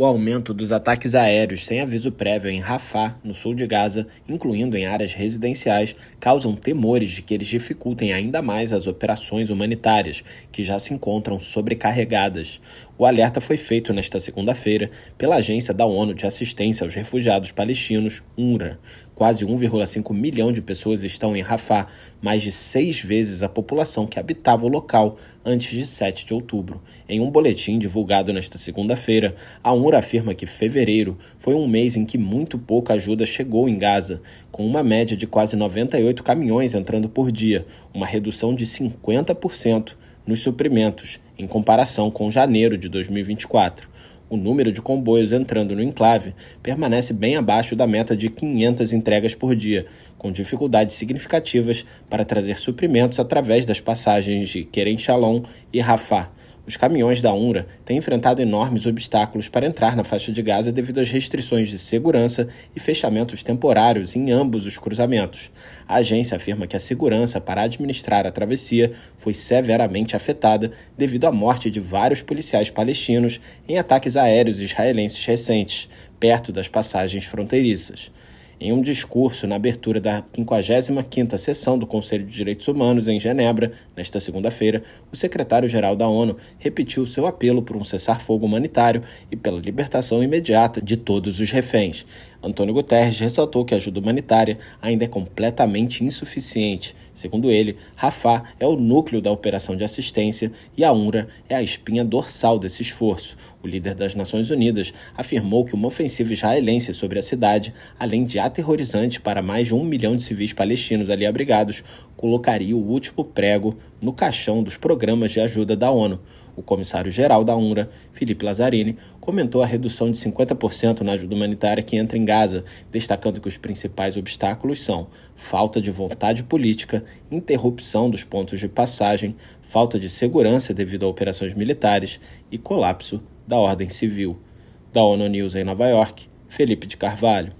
O aumento dos ataques aéreos sem aviso prévio em Rafah, no sul de Gaza, incluindo em áreas residenciais, causam temores de que eles dificultem ainda mais as operações humanitárias, que já se encontram sobrecarregadas. O alerta foi feito nesta segunda-feira pela Agência da ONU de Assistência aos Refugiados Palestinos, UNRWA. Quase 1,5 milhão de pessoas estão em Rafah, mais de seis vezes a população que habitava o local antes de 7 de outubro. Em um boletim divulgado nesta segunda-feira, a UNRWA afirma que fevereiro foi um mês em que muito pouca ajuda chegou em Gaza, com uma média de quase 98 caminhões entrando por dia, uma redução de 50% nos suprimentos, em comparação com janeiro de 2024 o número de comboios entrando no enclave permanece bem abaixo da meta de 500 entregas por dia, com dificuldades significativas para trazer suprimentos através das passagens de Kerem Shalom e Rafah, os caminhões da UNRWA têm enfrentado enormes obstáculos para entrar na faixa de Gaza devido às restrições de segurança e fechamentos temporários em ambos os cruzamentos. A agência afirma que a segurança para administrar a travessia foi severamente afetada devido à morte de vários policiais palestinos em ataques aéreos israelenses recentes, perto das passagens fronteiriças. Em um discurso na abertura da 55ª sessão do Conselho de Direitos Humanos em Genebra, nesta segunda-feira, o secretário-geral da ONU repetiu seu apelo por um cessar-fogo humanitário e pela libertação imediata de todos os reféns. Antônio Guterres ressaltou que a ajuda humanitária ainda é completamente insuficiente. Segundo ele, Rafah é o núcleo da operação de assistência e a UNRWA é a espinha dorsal desse esforço. O líder das Nações Unidas afirmou que uma ofensiva israelense sobre a cidade, além de aterrorizante para mais de um milhão de civis palestinos ali abrigados, colocaria o último prego no caixão dos programas de ajuda da ONU. O comissário-geral da UNRWA, Felipe Lazzarini, comentou a redução de 50% na ajuda humanitária que entra em Gaza, destacando que os principais obstáculos são falta de vontade política, interrupção dos pontos de passagem, falta de segurança devido a operações militares e colapso da ordem civil. Da ONU News em Nova York, Felipe de Carvalho.